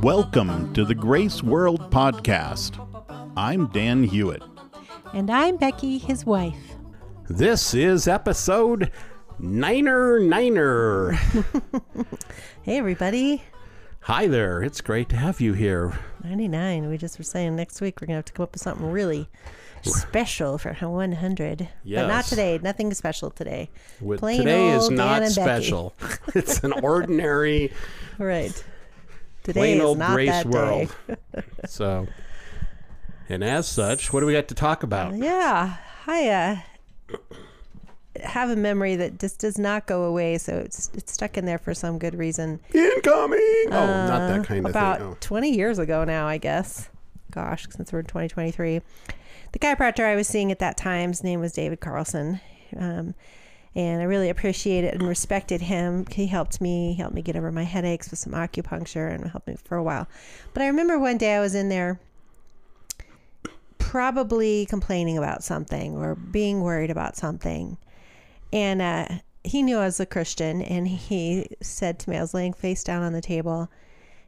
Welcome to the Grace World Podcast. I'm Dan Hewitt. And I'm Becky, his wife. This is episode Niner Niner. Hey, everybody. Hi there. It's great to have you here. 99. We just were saying next week we're going to have to come up with something really special for 100. But not today. Nothing special today. With- Plain today is not special. it's an ordinary, Right. Today plain is old not grace that world. day. so, and as such, what do we got to talk about? Yeah. I uh, have a memory that just does not go away. So it's, it's stuck in there for some good reason. Incoming. Oh, not that kind of about thing. Oh. 20 years ago now, I guess. Gosh, since we're in 2023. The chiropractor I was seeing at that time's name was David Carlson. Um, and I really appreciated and respected him. He helped me, he helped me get over my headaches with some acupuncture and helped me for a while. But I remember one day I was in there probably complaining about something or being worried about something. And uh, he knew I was a Christian, and he said to me, I was laying face down on the table,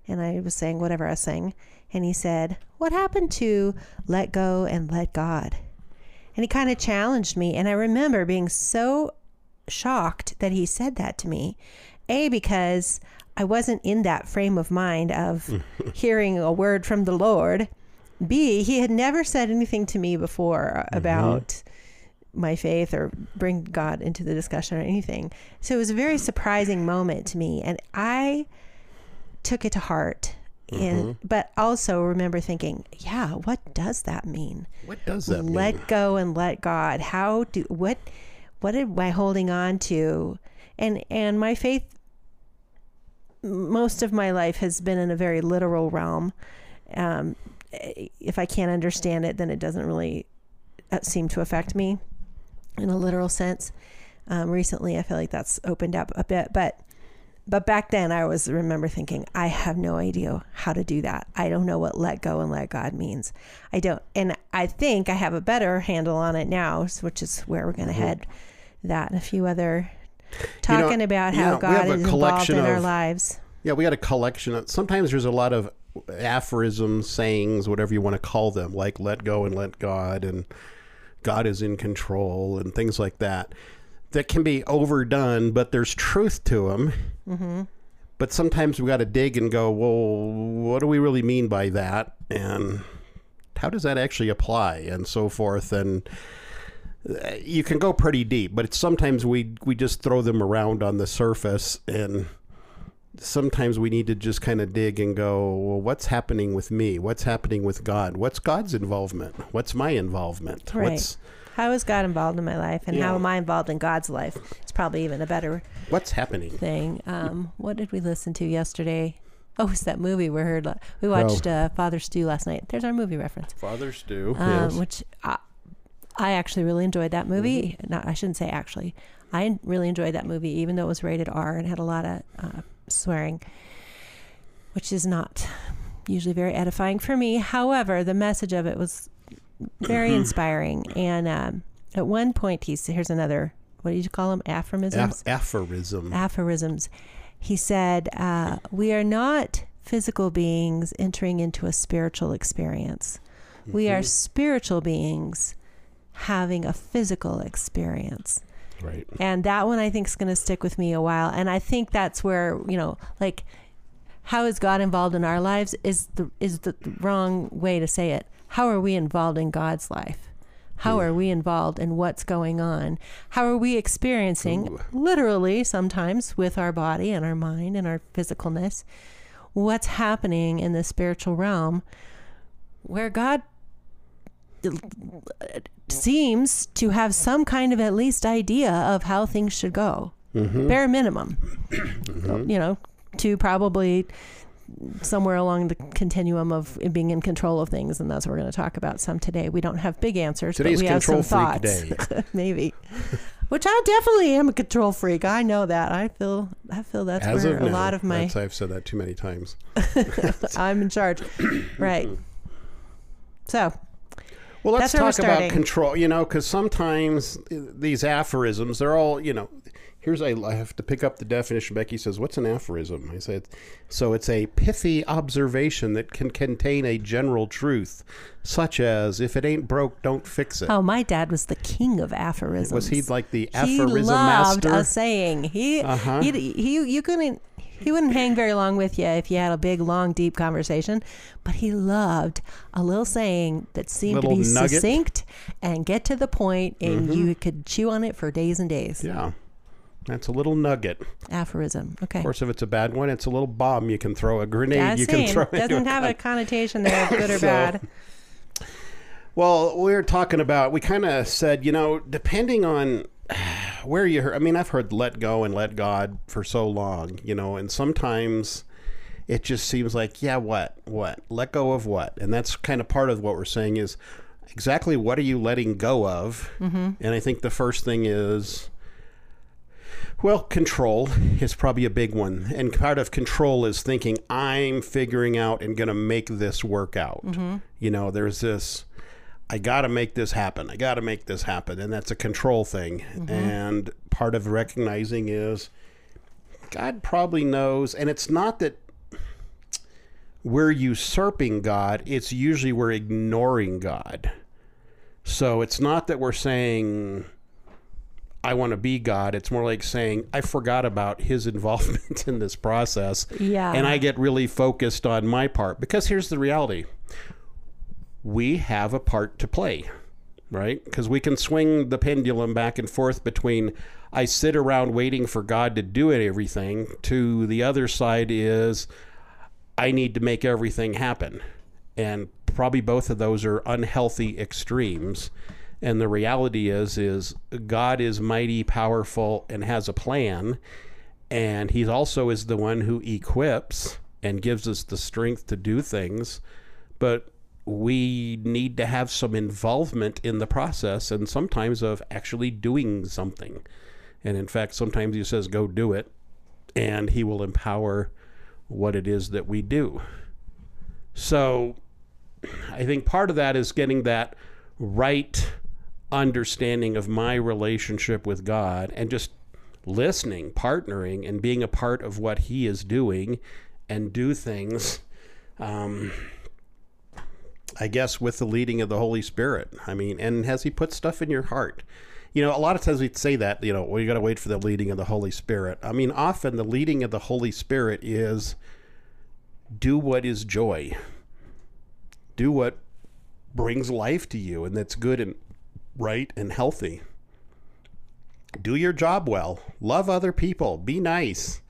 and I was saying whatever I was saying. And he said, What happened to let go and let God? And he kind of challenged me. And I remember being so shocked that he said that to me. A, because I wasn't in that frame of mind of hearing a word from the Lord. B, he had never said anything to me before mm-hmm. about my faith or bring God into the discussion or anything. So it was a very surprising moment to me. And I took it to heart. And but also remember thinking, yeah, what does that mean? What does that let mean? go and let God. How do what what am I holding on to? And and my faith most of my life has been in a very literal realm. Um, if I can't understand it, then it doesn't really uh, seem to affect me in a literal sense. Um, recently, I feel like that's opened up a bit, but but back then, I was remember thinking, I have no idea how to do that. I don't know what let go and let God means. I don't, and I think I have a better handle on it now, which is where we're going to mm-hmm. head. That and a few other know, talking about you how know, we God have a is involved in our lives. Yeah, we got a collection of. Sometimes there's a lot of aphorisms, sayings, whatever you want to call them, like "let go and let God" and "God is in control" and things like that. That can be overdone, but there's truth to them. Mm-hmm. But sometimes we got to dig and go, well, what do we really mean by that? And how does that actually apply? And so forth. And uh, you can go pretty deep, but it's sometimes we we just throw them around on the surface and sometimes we need to just kind of dig and go, well, what's happening with me? What's happening with God? What's God's involvement? What's my involvement? Right. What's How is God involved in my life, and how am I involved in God's life? It's probably even a better what's happening? thing. Um, what did we listen to yesterday? Oh, it's that movie we heard. We watched uh, Father Stu last night. There's our movie reference. Father Stu. um, yes. which I, I actually really enjoyed that movie. Not, I shouldn't say actually. I really enjoyed that movie, even though it was rated R and had a lot of uh, swearing, which is not usually very edifying for me. However, the message of it was very inspiring. And um, at one point, he's here's another. What do you call them? Aphorisms. Aph- aphorism. aphorisms. He said, uh, We are not physical beings entering into a spiritual experience. We are spiritual beings having a physical experience. right. And that one I think is going to stick with me a while. And I think that's where, you know, like, how is God involved in our lives is the is the wrong way to say it. How are we involved in God's life? How hmm. are we involved in what's going on? How are we experiencing, Ooh. literally sometimes with our body and our mind and our physicalness, what's happening in the spiritual realm where God seems to have some kind of at least idea of how things should go, mm-hmm. bare minimum. Mm-hmm. You know, to probably somewhere along the continuum of being in control of things, and that's what we're going to talk about some today. We don't have big answers, Today's but we have some thoughts, maybe. Which I definitely am a control freak. I know that. I feel. I feel that's As where a now, lot of my. I've said that too many times. I'm in charge, right? So Well, let's That's where we're talk about control. You know, because sometimes uh, these aphorisms, they're all, you know. Here's a. I have to pick up the definition. Becky says, "What's an aphorism?" I said, "So it's a pithy observation that can contain a general truth, such as if it ain't broke, don't fix it." Oh, my dad was the king of aphorisms. Was he like the aphorism master? he loved master? a saying. He, Uh-huh. he, he, you couldn't, he wouldn't hang very long with you if you had a big, long, deep conversation. But he loved a little saying that seemed to be nugget. succinct and get to the point, and you could chew on it for days and days. Yeah, that's a little nugget. Aphorism. Okay. Of course, if it's a bad one, it's a little bomb you can throw, a grenade As you can throw. into Doesn't a have a connotation there good or So- bad. Well, we were talking about, we kind of said, you know, depending on where you heard, I mean, I've heard let go and let God for so long, you know, and sometimes it just seems like, yeah, what? What? Let go of what? And that's kind of part of what we're saying is exactly what are you letting go of? Mm-hmm. And I think the first thing is, well, control is probably a big one. And part of control is thinking, I'm figuring out and going to make this work out. Mm-hmm. You know, there's this, I got to make this happen. I got to make this happen. And that's a control thing. Mm-hmm. And part of recognizing is God probably knows. And it's not that we're usurping God, it's usually we're ignoring God. So it's not that we're saying, I want to be God. It's more like saying, I forgot about his involvement in this process. Yeah. And I get really focused on my part. Because here's the reality we have a part to play, right? Because we can swing the pendulum back and forth between I sit around waiting for God to do it everything to the other side is I need to make everything happen. And probably both of those are unhealthy extremes. And the reality is is God is mighty powerful and has a plan. And he also is the one who equips and gives us the strength to do things. But we need to have some involvement in the process and sometimes of actually doing something. And in fact sometimes he says go do it and he will empower what it is that we do. So i think part of that is getting that right understanding of my relationship with god and just listening partnering and being a part of what he is doing and do things um, I guess with the leading of the Holy Spirit. I mean, and has He put stuff in your heart? You know, a lot of times we say that, you know, well, you got to wait for the leading of the Holy Spirit. I mean, often the leading of the Holy Spirit is do what is joy, do what brings life to you and that's good and right and healthy. Do your job well, love other people, be nice,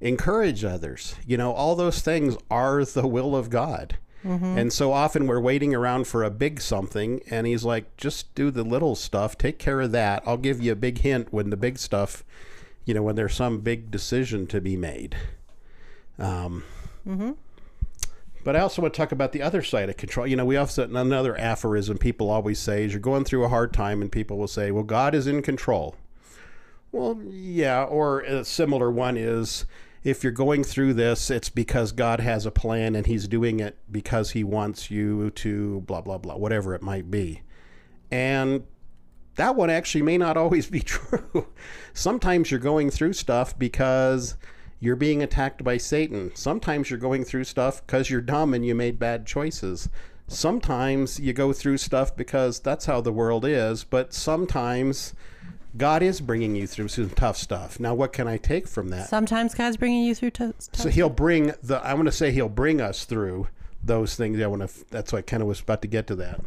encourage others. You know, all those things are the will of God. And so often we're waiting around for a big something, and he's like, just do the little stuff, take care of that. I'll give you a big hint when the big stuff, you know, when there's some big decision to be made. Um, But I also want to talk about the other side of control. You know, we also, another aphorism people always say is you're going through a hard time, and people will say, well, God is in control. Well, yeah, or a similar one is if you're going through this, it's because God has a plan and He's doing it because He wants you to blah, blah, blah, whatever it might be. And that one actually may not always be true. Sometimes you're going through stuff because you're being attacked by Satan. Sometimes you're going through stuff because you're dumb and you made bad choices. Sometimes you go through stuff because that's how the world is, but sometimes God is bringing you through some tough stuff. Now, what can I take from that? Sometimes God's bringing you through to. So he'll bring the. I want to say he'll bring us through those things. I want to. That's why I kind of was about to get to that.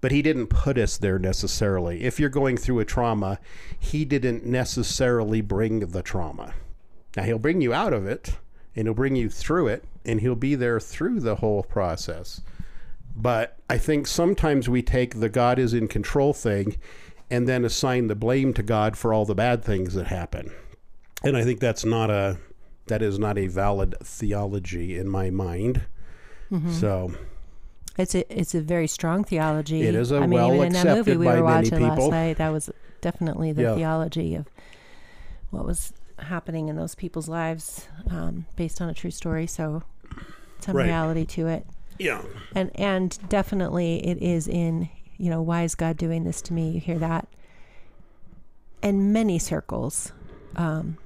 But he didn't put us there necessarily. If you're going through a trauma, he didn't necessarily bring the trauma. Now he'll bring you out of it, and he'll bring you through it, and he'll be there through the whole process. But I think sometimes we take the God is in control thing and then assign the blame to God for all the bad things that happen. And I think that's not a that is not a valid theology in my mind. Mm-hmm. So It's a it's a very strong theology. It is a I mean, even well in that movie we by were watching last people. night, that was definitely the Yeah. theology of what was happening in those people's lives, um, based on a true story. So some Right. reality to it, yeah, and and definitely it is in you know, why is God doing this to me? You hear that in many circles. Um,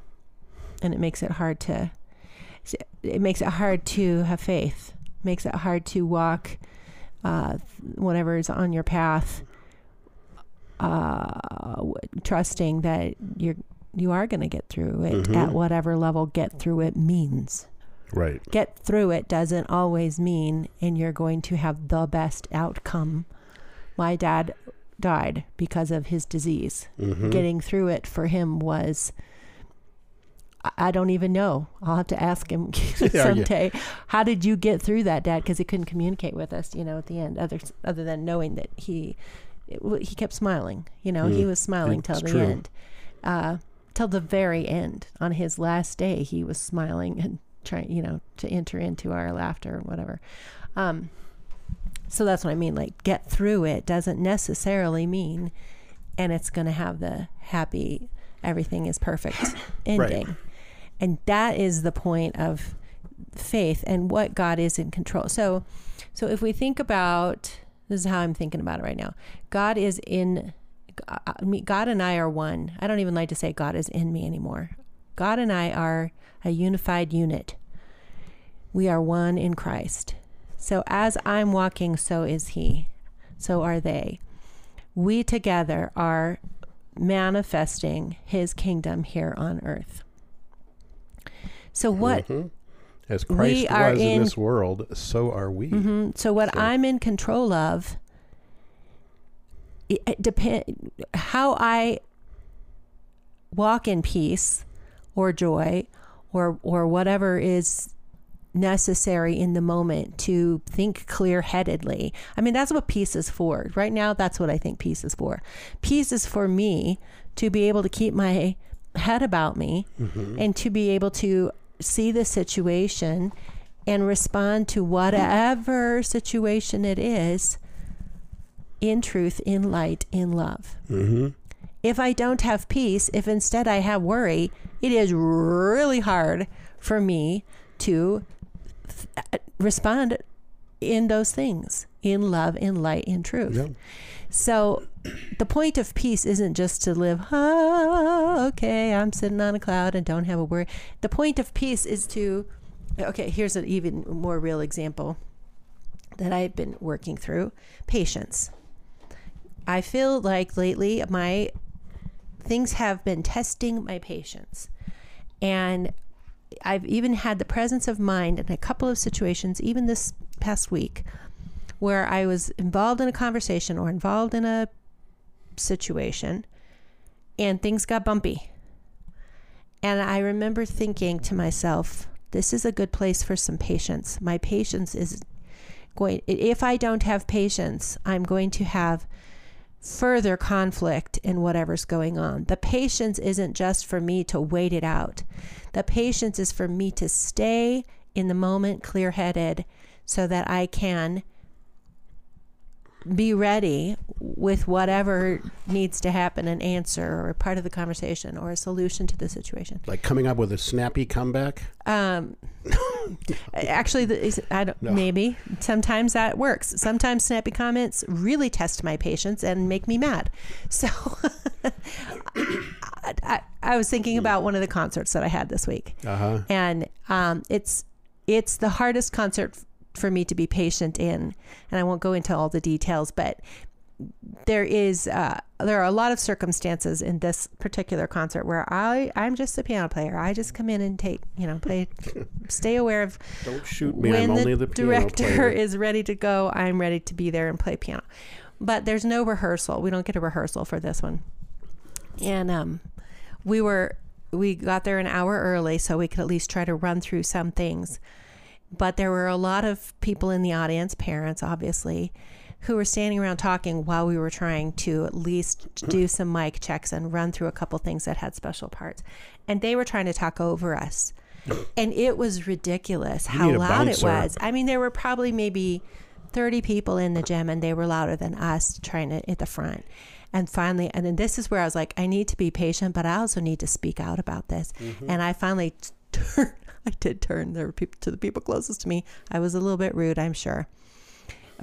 and it makes it hard to, it makes it hard to have faith, makes it hard to walk uh, whatever is on your path, uh, trusting that you're, you are going to get through it Mhm. at whatever level get through it means Right. get through it doesn't always mean and you're going to have the best outcome. My dad died because of his disease. Mhm. Getting through it for him was I- don't even know. I'll have to ask him Yeah, yeah. someday. How did you get through that, Dad? Because he couldn't communicate with us, you know, at the end. Other other than knowing that he it, he kept smiling. You know, he Mm, was smiling till it's the end, uh, till the very end. On his last day, he was smiling and trying, you know, to enter into our laughter or whatever. Um, so that's what I mean. Like, get through it doesn't necessarily mean, and it's going to have the happy, everything is perfect ending. And that is the point of faith and what God is in control. So, so if we think about this is how I'm thinking about it right now. God is in Mean, God and I are one. I don't even like to say God is in me anymore. God and I are a unified unit. We are one in Christ. So as I'm walking, so is He. So are they. We together are manifesting His kingdom here on earth. So what Mhm. As Christ are was in, in- this world, so are we. Mhm. So what So- I'm in control of it, it depend how I walk in peace or joy or or whatever is necessary in the moment to think clear-headedly. I mean that's what peace is for. Right now that's what I think peace is for. Peace is for me to be able to keep my head about me Mhm. and to be able to see the situation and respond to whatever situation it is in truth, in light, in love. Mhm. If I don't have peace, if instead I have worry, it is really hard for me to th- respond in those things, in love, in light, in truth. Yeah. So the point of peace isn't just to live, oh, okay, I'm sitting on a cloud and don't have a worry. The point of peace is to, okay, here's an even more real example that I've been working through patience. I feel like lately my things have been testing my patience. And I've even had the presence of mind in a couple of situations, even this past week, where I was involved in a conversation or involved in a situation and things got bumpy. And I remember thinking to myself, this is a good place for some patience. My patience is going, if I don't have patience, I'm going to have further conflict in whatever's going on. The patience isn't just for me to wait it out, the patience is for me to stay in the moment clear headed so that I can be ready with whatever needs to happen an answer or part of the conversation or a solution to the situation Like coming up with a snappy comeback. um actually the, I don't, No. maybe sometimes that works sometimes snappy comments really test my patience and make me mad so I, I, I was thinking about one of the concerts that i had this week Uh huh. and um, it's it's the hardest concert for me to be patient in and i won't go into all the details but there is uh, there are a lot of circumstances in this particular concert where i i'm just a piano player. I just come in and take you know play stay aware of Don't shoot me. when I'm the, only the director player. is ready to go. I'm ready to be there and play piano. But there's no rehearsal. We don't get a rehearsal for this one. And um we were we got there an hour early so we could at least try to run through some things but there were a lot of people in the audience parents obviously who were standing around talking while we were trying to at least do some mic checks and run through a couple things that had special parts. And they were trying to talk over us. And it was ridiculous how loud it was. I mean there were probably maybe 30 people in the gym and they were louder than us trying to at the front. And finally and then this is where i was like i need to be patient but i also need to speak out about this. And i finally t- i did turn there were people to the people closest to me. I was a little bit rude i'm sure.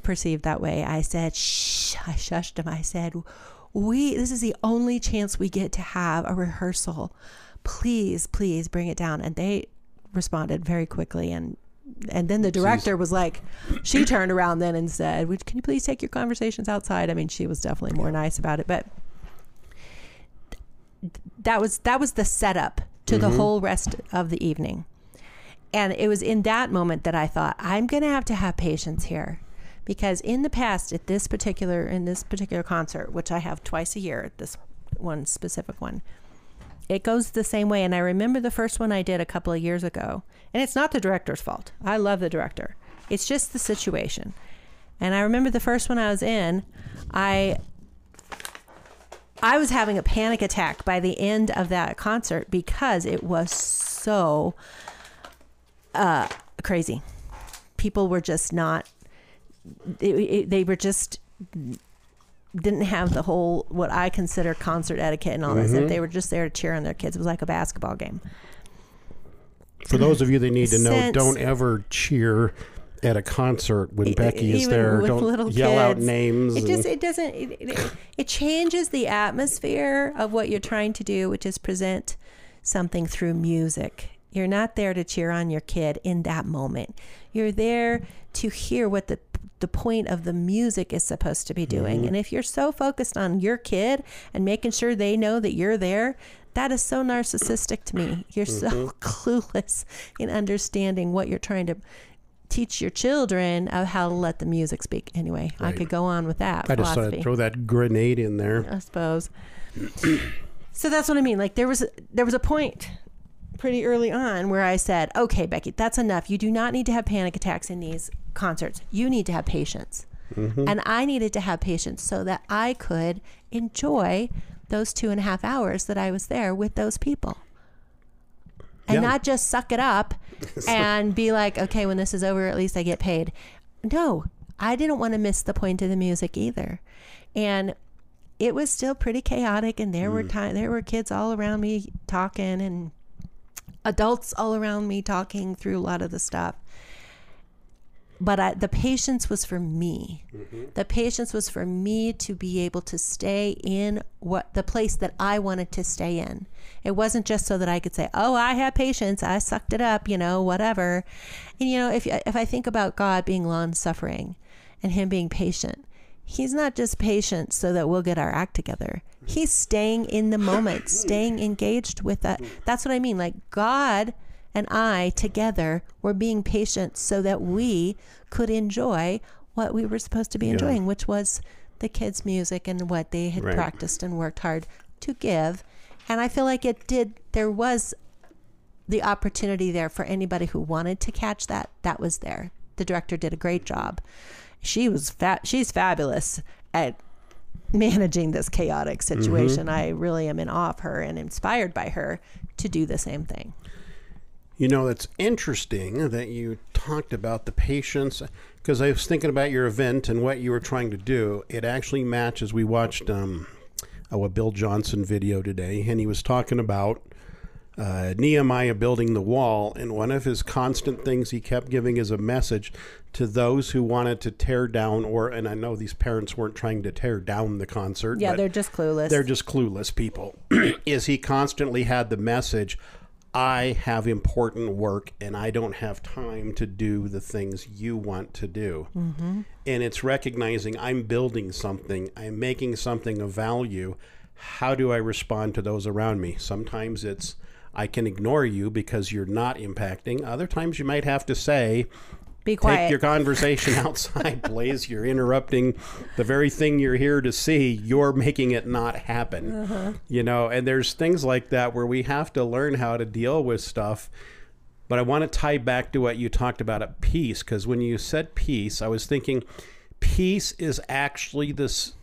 Perceived that way, I said, shh, I shushed him. I said, we, this is the only chance we get to have a rehearsal. Please, please bring it down. And they responded very quickly. And and then the director was like she turned around then and said can you please take your conversations outside? I mean she was definitely more nice about it but that was that was the setup to the mm-hmm. whole rest of the evening and it was in that moment that i thought i'm going to have to have patience here. Because in the past at this particular in this particular concert which i have twice a year this one specific one it goes the same way. And i remember the first one i did a couple of years ago. And it's not the director's fault. I love the director. It's just the situation. And i remember the first one i was in i i was having a panic attack by the end of that concert because it was so uh crazy people were just not it, it, they were just didn't have the whole what I consider concert etiquette and all this. If they were just there to cheer on their kids, it was like a basketball game. For those of you that need to know, Since- don't ever cheer at a concert when Becky is there. Don't yell out names. It just it doesn't it, it, it changes the atmosphere of what you're trying to do, which is present something through music. You're not there to cheer on your kid in that moment. You're there to hear what the the point of the music is supposed to be doing. Mm-hmm. And if you're so focused on your kid and making sure they know that you're there, that is so narcissistic to me. You're so Mm-hmm. clueless in understanding what you're trying to teach your children of how to let the music speak. Anyway, I could go on with that I just thought philosophy. I'd throw that grenade in there. I suppose. so that's what I mean. Like there was there was a point pretty early on where I said, "Okay, Becky, that's enough. You do not need to have panic attacks in these concerts. You need to have patience." Mm-hmm. And I needed to have patience so that I could enjoy those two and a half hours that I was there with those people. And Yeah. not just suck it up and be like, okay, when this is over, at least I get paid. No, I didn't want to miss the point of the music either. And it was still pretty chaotic and there were mm. time there were kids all around me talking and adults all around me talking through a lot of the stuff. But I, the patience was for me. Mm-hmm. The patience was for me to be able to stay in what the place that i wanted to stay in. It wasn't just so that i could say oh i had patience. I sucked it up you know whatever. And you know if, if i think about god being long suffering and him being patient he's not just patient so that we'll get our act together he's staying in the moment staying engaged with that that's what i mean like god and I together were being patient so that we could enjoy what we were supposed to be enjoying, which was the kids' music and what they had Right. practiced and worked hard to give. And I feel like it did, there was the opportunity there for anybody who wanted to catch that. That was there. The director did a great job. She was fat, she's fabulous at managing this chaotic situation. I really am in awe of her and inspired by her to do the same thing. You know, it's interesting that you talked about the patience because I was thinking about your event and what you were trying to do. It actually matches. We watched um, oh, a Bill Johnson video today, and he was talking about uh, Nehemiah building the wall. And one of his constant things he kept giving as a message to those who wanted to tear down, or, and I know these parents weren't trying to tear down the concert. Yeah, they're just clueless. they're just clueless people. is he constantly had the message, I have important work and I don't have time to do the things you want to do. Mm-hmm. And it's recognizing I'm building something, I'm making something of value. How do I respond to those around me? Sometimes it's I can ignore you because you're not impacting. Other times you might have to say, Be quiet. Take your conversation outside, Blaze. You're interrupting the very thing you're here to see. You're making it not happen. Uh-huh. You know, and there's things like that where we have to learn how to deal with stuff. But I want to tie back to what you talked about at peace, because when you said peace, I was thinking peace is actually this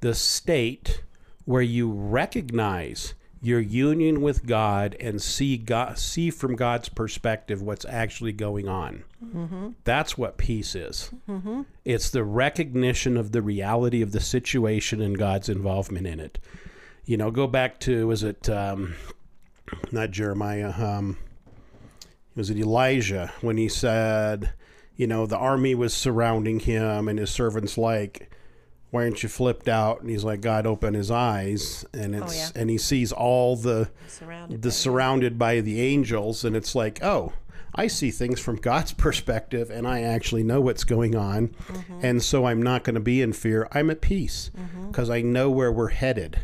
the state where you recognize your union with God and see God see from God's perspective what's actually going on. That's what peace is. It's the recognition of the reality of the situation and God's involvement in it. You know, go back to was it um, not Jeremiah? Um, was it Elijah when he said, you know, the army was surrounding him, and his servants like, "Why aren't you flipped out?" And he's like, "God, open his eyes," and oh, it's yeah. and he sees all the Surrounded. the surrounded by the angels, and it's like, oh. I see things from God's perspective, and I actually know what's going on, mm-hmm. and so I'm not going to be in fear. I'm at peace mm-hmm. because I know where we're headed.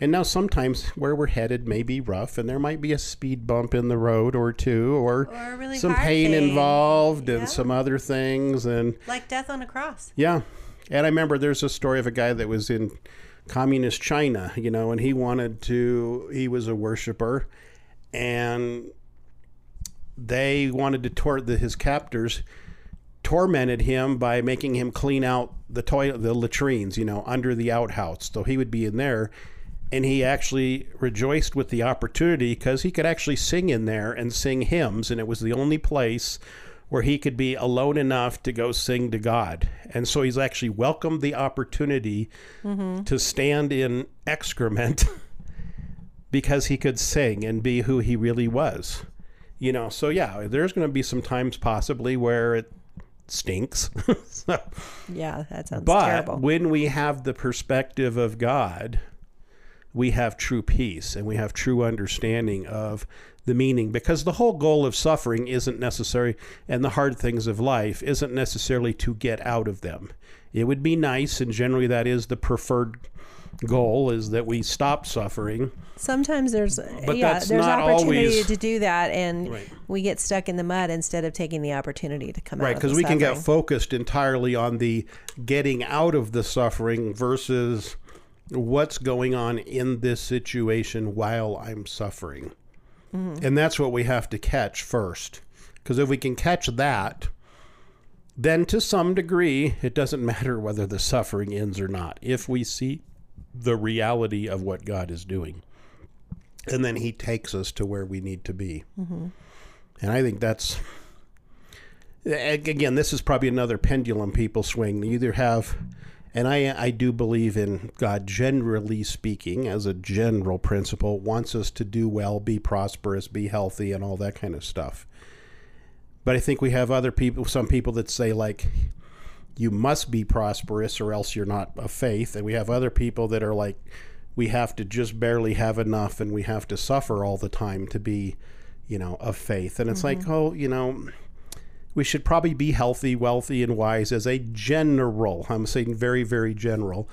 And now sometimes where we're headed may be rough, and there might be a speed bump in the road or two, or, Or really some pain involved, Yeah. and some other things, and like death on a cross. yeah. And I remember there's a story of a guy that was in communist China, you know, and he wanted to, he was a worshiper, and they wanted to tor the, his captors tormented him by making him clean out the toilet, the latrines, you know, under the outhouse. So he would be in there. And he actually rejoiced with the opportunity because he could actually sing in there and sing hymns. And it was the only place where he could be alone enough to go sing to God. And so he's actually welcomed the opportunity mm-hmm. to stand in excrement because he could sing and be who he really was. You know, so yeah, there's going to be some times possibly where it stinks. So- Yeah, that sounds but terrible. But when we have the perspective of God, we have true peace and we have true understanding of the meaning because the whole goal of suffering isn't necessary and the hard things of life isn't necessarily to get out of them. It would be nice and generally that is the preferred goal is that we stop suffering. Sometimes there's But yeah, that's there's not opportunity always- to do that, and Right. we get stuck in the mud instead of taking the opportunity to come Right, out. of because we can get focused entirely on the getting out of the suffering versus what's going on in this situation while I'm suffering. Mm-hmm. And that's what we have to catch first. Because if we can catch that, then to some degree, it doesn't matter whether the suffering ends or not. If we see the reality of what God is doing, and then He takes us to where we need to be. Mm-hmm. And I think that's again, this is probably another pendulum people swing. They either have, and I, I do believe in God, generally speaking, as a general principle, wants us to do well, be prosperous, be healthy, and all that kind of stuff. But I think we have other people, some people that say, like, you must be prosperous or else you're not of faith. And we have other people that are like, we have to just barely have enough and we have to suffer all the time to be, you know, of faith. And it's like, mm-hmm. oh, you know, we should probably be healthy, wealthy, and wise as a general. I'm saying very, very general.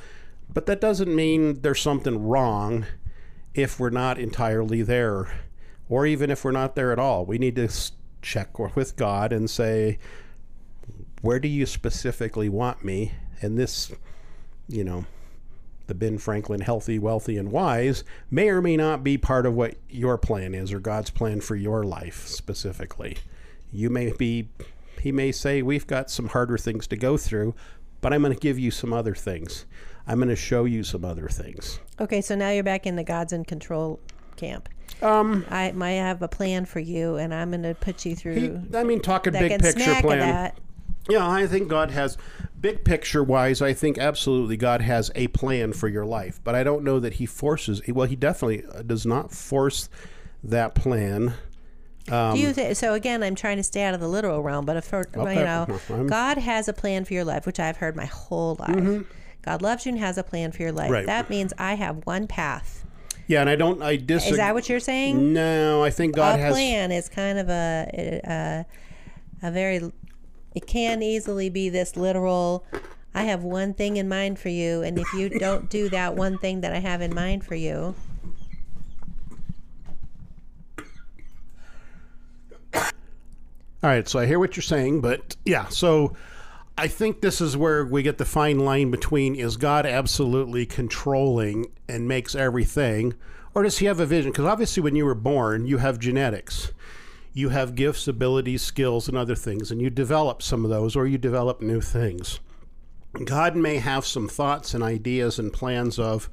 But that doesn't mean there's something wrong if we're not entirely there, or even if we're not there at all. We need to check with God and say, where do you specifically want me? And this, you know, the Ben Franklin healthy, wealthy, and wise may or may not be part of what your plan is or God's plan for your life specifically. You may be, he may say, We've got some harder things to go through, but I'm going to give you some other things. I'm going to show you some other things. Okay, so now you're back in the God's in control camp. Um, I might have a plan for you, and I'm going to put you through he, I mean, talking big picture plan. that. Yeah, I think God has, big picture wise, I think absolutely God has a plan for your life. But I don't know that He forces, well, He definitely uh, does not force that plan. Um, Do you th- so again, I'm trying to stay out of the literal realm, but if for, Okay. you know, No, God has a plan for your life, which I've heard my whole life. God loves you and has a plan for your life. Mm-hmm. Right. That means I have one path. Yeah, and I don't, I disagree. Is that what you're saying? No, I think God has a has. plan is kind of a, a a very it can easily be this literal I have one thing in mind for you and if you don't do that one thing that I have in mind for you All right, so I hear what you're saying, but yeah, so I think this is where we get the fine line between is God absolutely controlling and makes everything, or does he have a vision? Because obviously, when you were born, you have genetics, you have gifts, abilities, skills, and other things, and you develop some of those, or you develop new things. God may have some thoughts and ideas and plans of,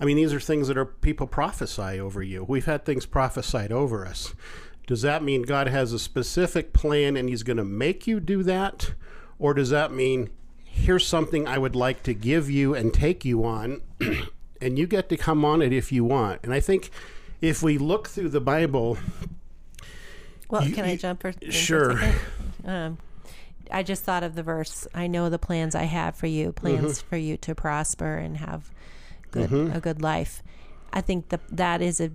I mean, these are things that are people prophesy over you. We've had things prophesied over us. Does that mean God has a specific plan and he's going to make you do that? Or does that mean here's something I would like to give you and take you on, and you get to come on it if you want? And I think if we look through the Bible, well You- can I jump for sure. Um, I just thought of the verse. I know the plans I have for you, plans Mm-hmm. for you to prosper and have good a good life. I think that that is a,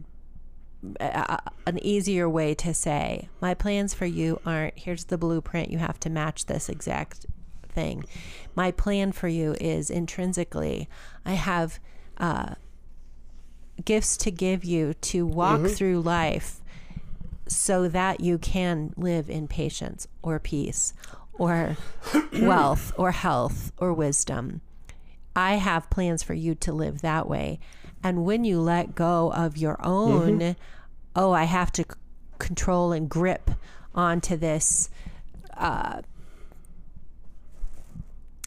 an easier way to say my plans for you aren't. Here's the blueprint. You have to match this exact thing. My plan for you is intrinsically. I have uh, gifts to give you to walk through life so that you can live in patience or peace or wealth or health or wisdom. I have plans for you to live that way. And when you let go of your own, oh, I have to c- control and grip onto this uh,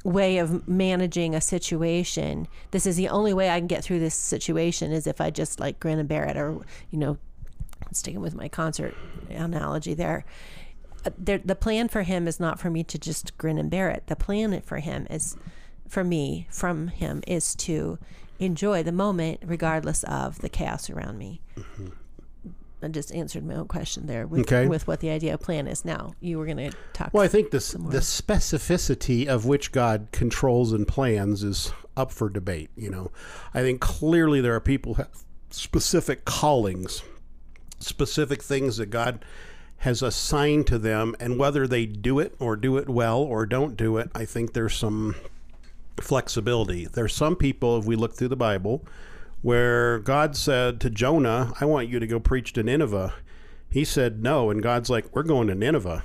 way of managing a situation. This is the only way I can get through this situation is if I just like grin and bear it, or you know, sticking with my concert analogy there. Uh, there. The plan for him is not for me to just grin and bear it. The plan for him is, for me, from him, is to enjoy the moment regardless of the chaos around me. I just answered my own question there with, Okay. with what the idea of plan is now. You were going to talk. Well, I think this the specificity of which God controls and plans is up for debate. You know, I think clearly there are people who have specific callings, specific things that God has assigned to them, and whether they do it or do it well or don't do it, I think there's some flexibility. There's some people, if we look through the Bible, where God said to Jonah, I want you to go preach to Nineveh. He said no, and God's like, We're going to Nineveh.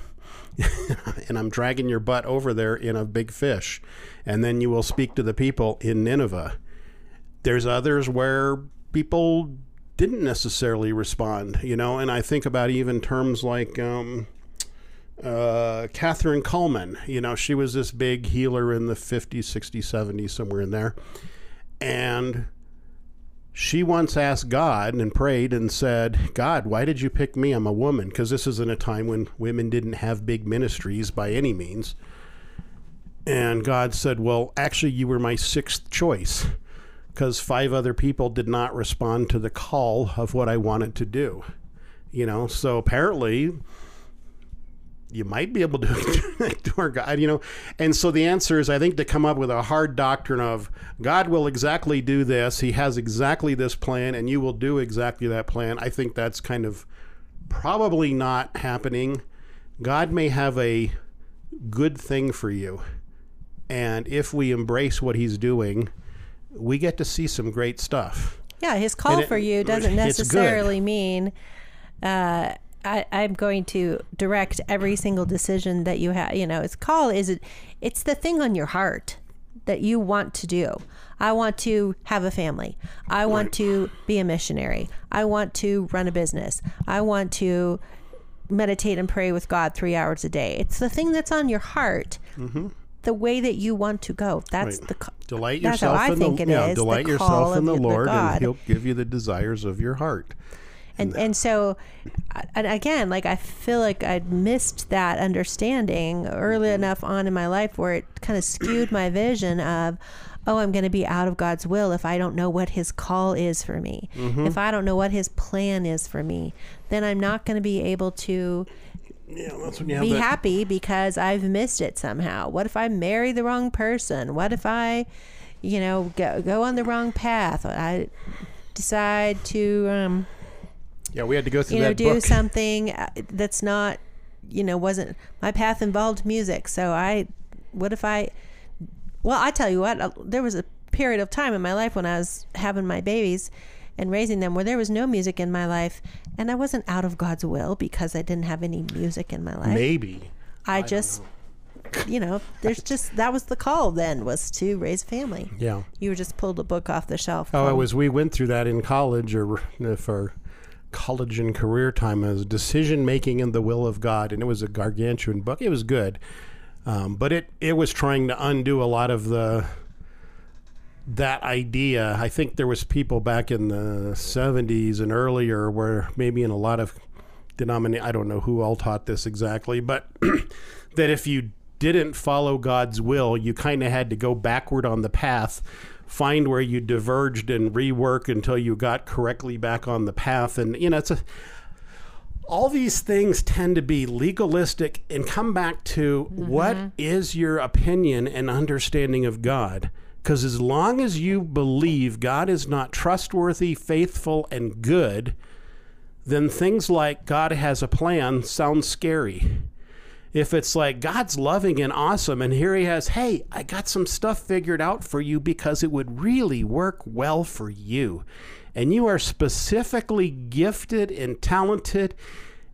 and I'm dragging your butt over there in a big fish. And then you will speak to the people in Nineveh. There's others where people didn't necessarily respond, you know, and I think about even terms like um, uh, Kathryn Kuhlman. You know, she was this big healer in the 50s, 60s, 70s, somewhere in there. And she once asked God and prayed and said, God, why did you pick me? I'm a woman. Because this is in a time when women didn't have big ministries by any means. And God said, Well, actually, you were my sixth choice because five other people did not respond to the call of what I wanted to do. You know, so apparently you might be able to do our God, you know. And so the answer is, I think, to come up with a hard doctrine of God will exactly do this. He has exactly this plan, and you will do exactly that plan. I think that's kind of probably not happening. God may have a good thing for you. And if we embrace what he's doing, we get to see some great stuff. Yeah, his call it- for you doesn't necessarily mean uh, I, I'm going to direct every single decision that you have. You know, it's call is it, it's the thing on your heart that you want to do. I want to have a family. I want to be a missionary. I want to run a business. I want to meditate and pray with God three hours a day. It's the thing that's on your heart. The way that you want to go. That's Mm-hmm. Right. the ca- Delight That's how yourself I in think the it yeah, is, delight yourself in the the Lord, God. and He'll give you the desires of your heart. And and so and again like i feel like i'd missed that understanding early Mm-hmm. enough on in my life where it kind of skewed my vision of oh i'm going to be out of god's will if i don't know what his call is for me Mm-hmm. if i don't know what his plan is for me then i'm not going to be able to Yeah, that's when you have be that. happy because I've missed it somehow. What if I marry the wrong person? What if I, you know, go, go on the wrong path? I decide to, um, yeah, we had to go through you know, do book. something uh, that's not, you know, wasn't my path involved music. So I, what if I, well, I tell you what, uh, there was a period of time in my life when I was having my babies and raising them where there was no music in my life and I wasn't out of God's will because I didn't have any music in my life. Maybe. I, just, you know, there's just that was the call then was to raise a family. Yeah. You were just pulled a book off the shelf. Oh, it was. We went through that in college, or for college and career time, as decision making and the will of God, and it was a gargantuan book. It was good, um, but it it was trying to undo a lot of the that idea. I think there was people back in the '70s and earlier where maybe in a lot of denominate. I don't know who all taught this exactly, but that if you didn't follow God's will, you kind of had to go backward on the path, find where you diverged and rework until you got correctly back on the path. And you know, it's a all these things tend to be legalistic and come back to what mm-hmm. is your opinion and understanding of God? Because as long as you believe God is not trustworthy, faithful, and good, then things like God has a plan sound scary. If it's like God's loving and awesome, and here He has, hey, I got some stuff figured out for you because it would really work well for you. And you are specifically gifted and talented,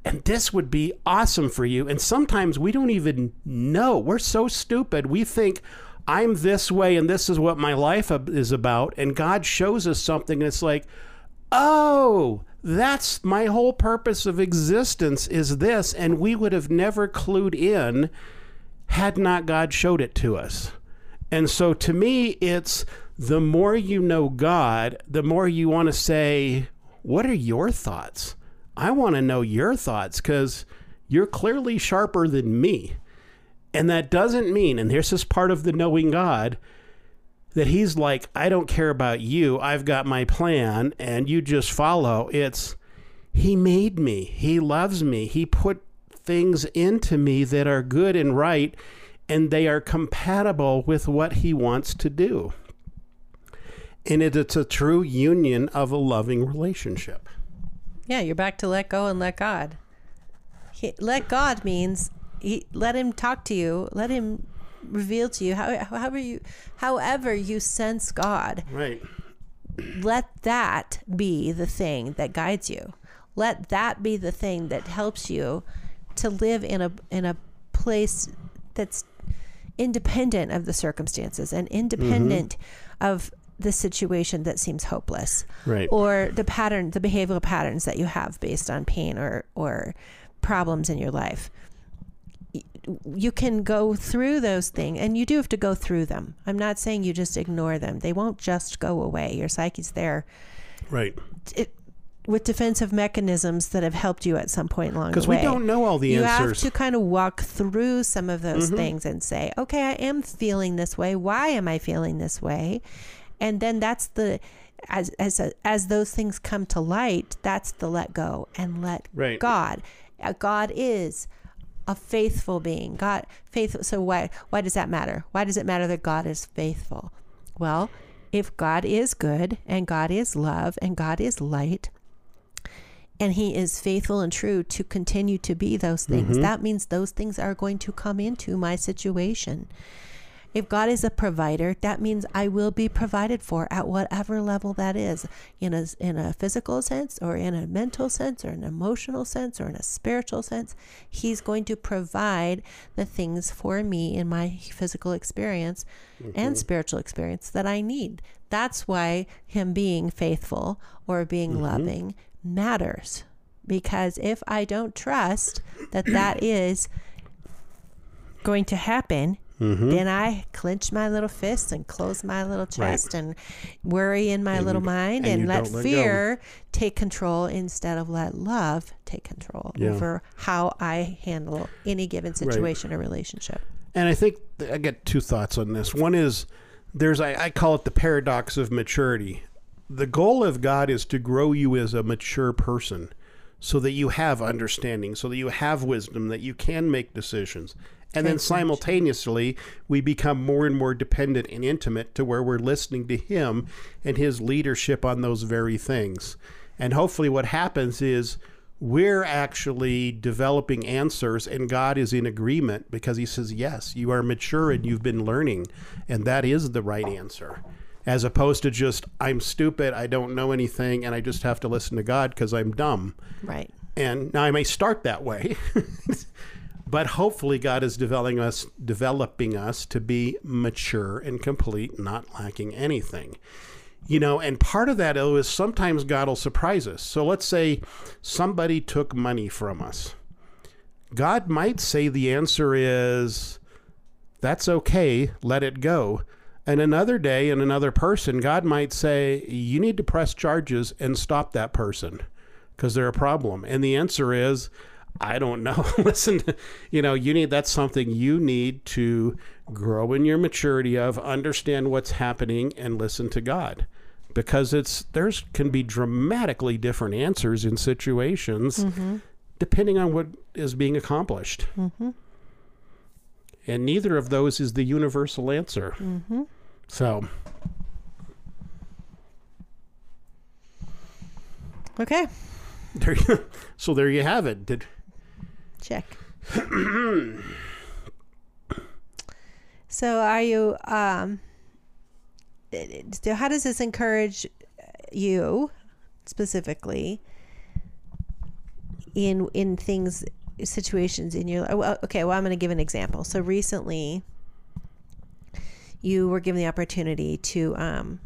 and this would be awesome for you. And sometimes we don't even know. We're so stupid. We think, I'm this way, and this is what my life is about. And God shows us something, and it's like, oh, that's my whole purpose of existence is this and we would have never clued in had not God showed it to us. And so to me it's the more you know God, the more you want to say, what are your thoughts? I want to know your thoughts cuz you're clearly sharper than me. And that doesn't mean, and this is part of the knowing God, that he's like, I don't care about you. I've got my plan and you just follow. It's, he made me. He loves me. He put things into me that are good and right and they are compatible with what he wants to do. And it, it's a true union of a loving relationship. Yeah, you're back to let go and let God. He, let God means he, let him talk to you. Let him reveal to you how, however you however you sense God. Right. Let that be the thing that guides you. Let that be the thing that helps you to live in a in a place that's independent of the circumstances and independent mm-hmm. of the situation that seems hopeless right or the pattern the behavioral patterns that you have based on pain or or problems in your life you can go through those things and you do have to go through them. I'm not saying you just ignore them. They won't just go away. Your psyche's there. Right. It, with defensive mechanisms that have helped you at some point along the way. Because we don't know all the you answers. have to kind of walk through some of those mm-hmm. things and say, okay, I am feeling this way. Why am I feeling this way? And then that's the as as as those things come to light, that's the let go and let right. God. Uh, God is a faithful being. God faithful. So why why does that matter? Why does it matter that God is faithful? Well, if God is good and God is love and God is light and he is faithful and true to continue to be those things, mm-hmm. that means those things are going to come into my situation. If God is a provider, that means I will be provided for at whatever level that is, in a, in a physical sense, or in a mental sense, or an emotional sense, or in a spiritual sense. He's going to provide the things for me in my physical experience mm-hmm. and spiritual experience that I need. That's why Him being faithful or being mm-hmm. loving matters. Because if I don't trust that that is going to happen, Mm-hmm. Then I clench my little fists and close my little chest right. and worry in my and little you, mind and, and let let fear take control instead of let love take control yeah. over how I handle any given situation right. or relationship. And I think I get two thoughts on this. One is there's I, I call it the paradox of maturity. The goal of God is to grow you as a mature person so that you have understanding, so that you have wisdom, that you can make decisions. And then simultaneously, we become more and more dependent and intimate to where we're listening to him and his leadership on those very things. And hopefully, what happens is we're actually developing answers, and God is in agreement because he says, Yes, you are mature and you've been learning, and that is the right answer. As opposed to just, I'm stupid, I don't know anything, and I just have to listen to God because I'm dumb. Right. And now I may start that way. but hopefully God is developing us developing us to be mature and complete, not lacking anything. You know, and part of that is sometimes God will surprise us. So let's say somebody took money from us. God might say the answer is that's okay, let it go. And another day, and another person, God might say, You need to press charges and stop that person because they're a problem. And the answer is, I don't know. Listen, you know, you need that's something you need to grow in your maturity of, understand what's happening, and listen to God, because it's there's can be dramatically different answers in situations. Mm-hmm. depending on what is being accomplished. Mm-hmm. And neither of those is the universal answer. Mm-hmm. So, Okay. there you, so there you have it. Did Check. so are you um so how does this encourage you specifically in in things situations in your well, okay well i'm going to give an example so recently you were given the opportunity to um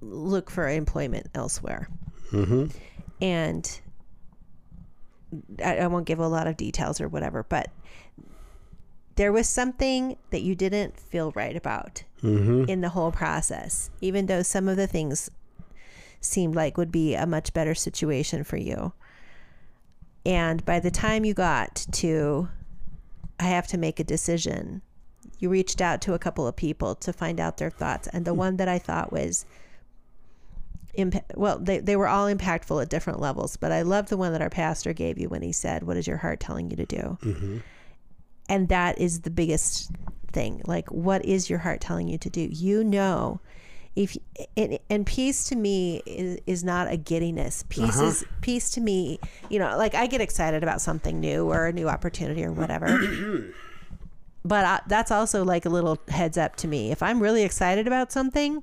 look for employment elsewhere mm-hmm. and I, I won't give a lot of details or whatever, but there was something that you didn't feel right about Mm-hmm. in the whole process, even though some of the things seemed like would be a much better situation for you. And by the time you got to, I have to make a decision, you reached out to a couple of people to find out their thoughts. And the one that I thought was, impa- well, they, they were all impactful at different levels, but I love the one that our pastor gave you when he said, What is your heart telling you to do? Mm-hmm. And that is the biggest thing. Like, what is your heart telling you to do? You know, if and, and peace to me is, is not a giddiness. Peace Uh-huh. is peace to me. You know, like I get excited about something new or a new opportunity or whatever. but I, that's also like a little heads up to me. If I'm really excited about something,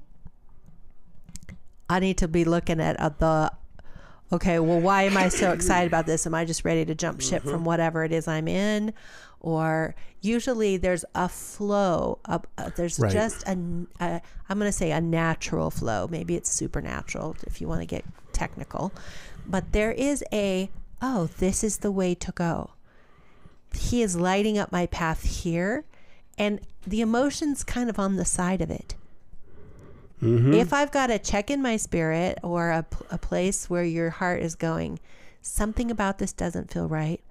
I need to be looking at uh, the okay, well, why am I so excited about this? Am I just ready to jump ship from whatever it is I'm in? Or usually there's a flow. A, uh, there's Right. just a, a, I'm going to say a natural flow. Maybe it's supernatural if you want to get technical. But there is a, oh, this is the way to go. He is lighting up my path here. And the emotion's kind of on the side of it. Mm-hmm. If I've got a check in my spirit or a place where your heart is going, something about this doesn't feel right.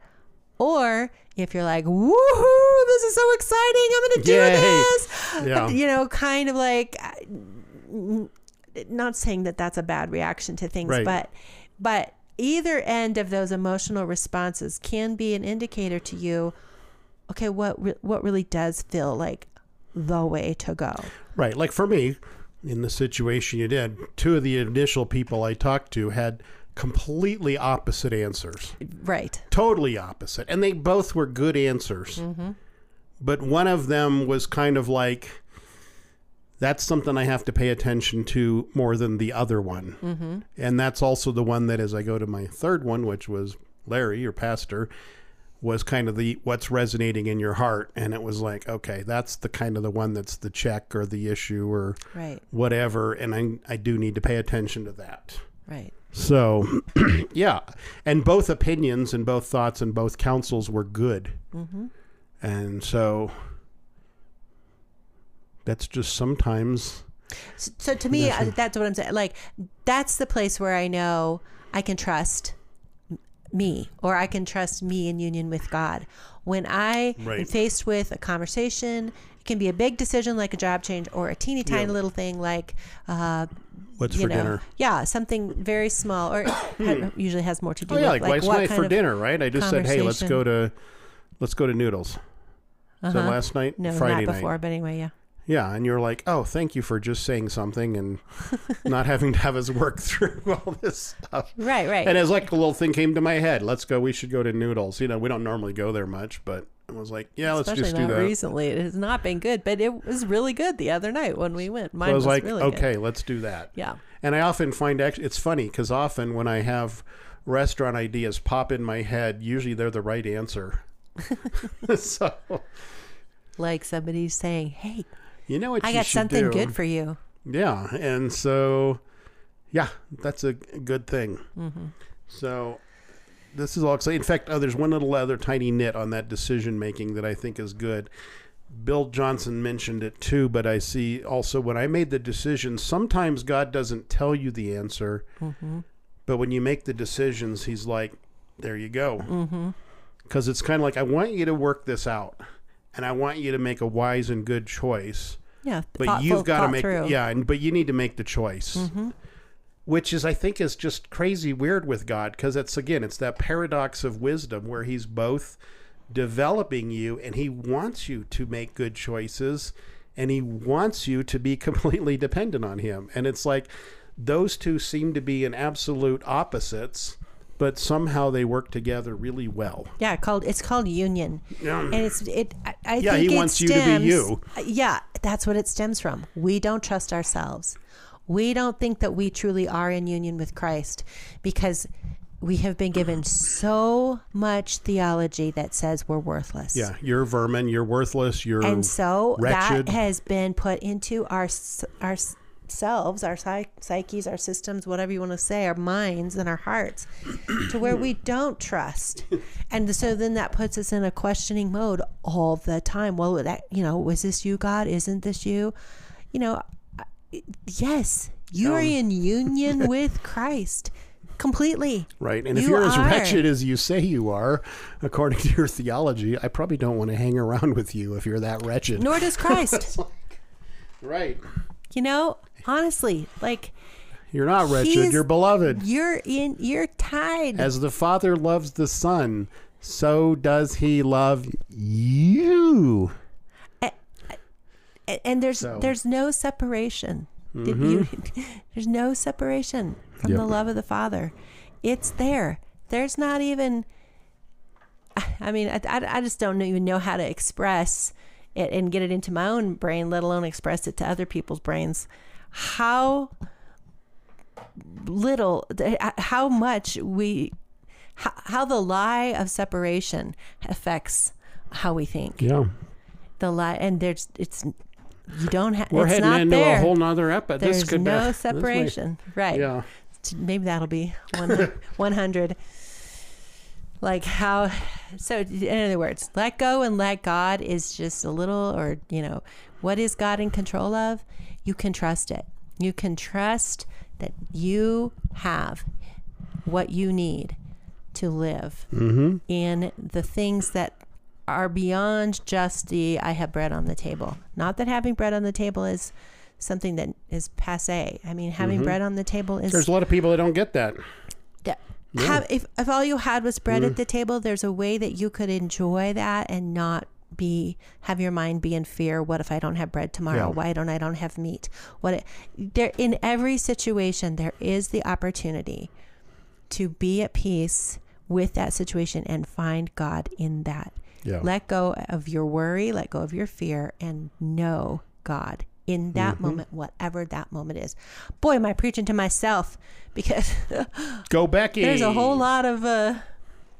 Or if you're like, woohoo, this is so exciting, I'm going to do Yay. this. Yeah. You know, kind of like, uh, not saying that that's a bad reaction to things, Right. but, but either end of those emotional responses can be an indicator to you, okay, what, re- what really does feel like the way to go. Right. Like for me, in the situation you did, two of the initial people I talked to had completely opposite answers. Right. Totally opposite. And they both were good answers. But one of them was kind of like, that's something I have to pay attention to more than the other one. Mm-hmm. And that's also the one that, as I go to my third one, which was Larry, your pastor, was kind of the what's resonating in your heart. And it was like, okay, that's the kind of the one that's the check or the issue or Right. whatever. And I, I do need to pay attention to that. Right. So, yeah. And both opinions and both thoughts and both counsels were good. Mm-hmm. And so that's just sometimes. So, so to me, that's what I'm saying. Like, that's the place where I know I can trust me or I can trust me in union with God. When I am faced with a conversation, it can be a big decision like a job change or a teeny tiny Yeah. little thing like, uh, What's for know, dinner? yeah, something very small or usually has more to do Oh yeah, with like, what night kind for of dinner, right? I just said, hey, let's go to let's go to noodles. Uh-huh. last night? No, Friday not night. before, but anyway, yeah. Yeah, and you're like, oh, thank you for just saying something and not having to have us work through all this stuff. Right, right. And as like a little thing came to my head, let's go. We should go to Noodles. You know, we don't normally go there much, but I was like, yeah, let's Especially just do not that. recently. It has not been good, but it was really good the other night when we went. Mine So I was, like, really good. okay, let's do that. Yeah. And I often find actually it's funny because often when I have restaurant ideas pop in my head, usually they're the right answer. so Like somebody's saying, "Hey, you know what I you got something do? good for you." Yeah, and so yeah, that's a good thing. Mm-hmm. So this is all exciting. In fact, oh, there's one little other tiny nit on that decision making that I think is good. Bill Johnson mentioned it too, but I see also when I made the decision, sometimes God doesn't tell you the answer, Mm-hmm. but when you make the decisions, He's like, "There you go," because it's kind of like I want you to work this out, and I want you to make a wise and good choice Yeah, but thoughtful, you've got to make through. yeah and but you need to make the choice Mm-hmm. which is I think is just crazy weird with God because it's again it's that paradox of wisdom where he's both developing you and he wants you to make good choices and he wants you to be completely dependent on him and it's like those two seem to be in absolute opposites but somehow they work together really well Yeah, called it's called union, Yeah. and it's it. I, I Yeah, think he it wants you to be you. Uh, yeah, that's what it stems from. We don't trust ourselves. We don't think that we truly are in union with Christ because we have been given so much theology that says we're worthless. yeah you're vermin you're worthless you're and so wretched. that has been put into our our selves, our psy- psyches, our systems, whatever you want to say, our minds and our hearts, to where we don't trust, and so then that puts us in a questioning mode all the time. Well, that you know, was this you, God? Isn't this you? You know, yes, you are Um. in union with Christ completely. Right. And if You you're as are. wretched as you say you are, according to your theology, I probably don't want to hang around with you if you're that wretched. Nor does Christ. Right. you know, honestly, like. You're not wretched, you're beloved. You're in. You're tied. As the Father loves the Son, so does he love you. A- and there's So- Mm-hmm. there's no separation. Did you- there's no separation from Yep. the love of the Father. It's there. There's not even. I mean, I, I, I just don't even know how to express it and get it into my own brain, let alone express it to other people's brains. How little, how much we, how, how the lie of separation affects how we think Yeah. the lie and there's it's you don't have We're it's heading into there a whole nother episode. there's This could no uh, this might- separation right yeah. maybe that'll be 100 like how so in other words let go and let god is just a little or you know what is god in control of you can trust it you can trust that you have what you need to live Mm-hmm. in the things that are beyond just the I have bread on the table. Not that having bread on the table is something that is passe. I mean, having bread on the table is Mm-hmm. There's a lot of people that don't get that. that- have, if if all you had was bread at the table, there's a way that you could enjoy that and not be have your mind be in fear. What if I don't have bread tomorrow? Yeah. Why don't I don't have meat? What it, there in every situation there is the opportunity to be at peace with that situation and find God in that. Yeah. Let go of your worry, let go of your fear, and know God in that Mm-hmm. moment, whatever that moment is. Boy, am I preaching to myself because Go Becky. there's a whole lot of uh,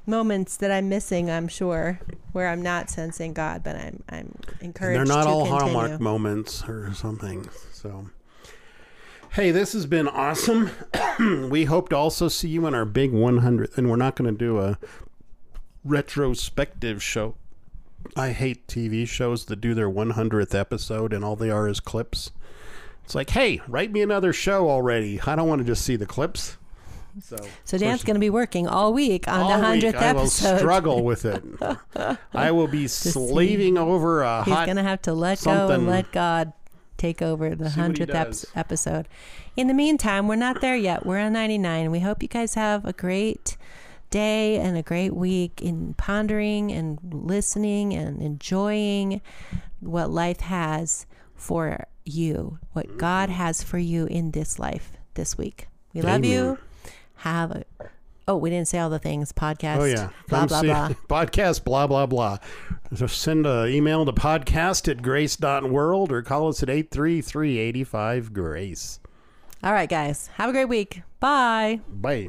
moments that I'm missing. I'm sure where I'm not sensing God, but I'm I'm And encouraged. they're not all continue. Hallmark moments or something. So, hey, this has been awesome. we hope to also see you in our big 100th, and we're not going to do a retrospective show. I hate TV shows that do their 100th episode and all they are is clips. It's like, hey, write me another show already. I don't want to just see the clips. So, So Dan's going to be working all week on all the week hundredth I will episode. struggle with it. I will be see. slaving over a He's going to have to let go and let God take over the See hundredth ep- episode. In the meantime, we're not there yet. We're on ninety nine. We hope you guys have a great day and a great week in pondering and listening and enjoying what life has for you, what mm-hmm. God has for you in this life this week. We love Amen. you. Have a Oh, we didn't say all the things. Podcast. Oh yeah, Blah blah blah. Podcast blah blah blah. So send an email to podcast at grace.world or call us at 833-85 grace. All right, guys. Have a great week. Bye. Bye.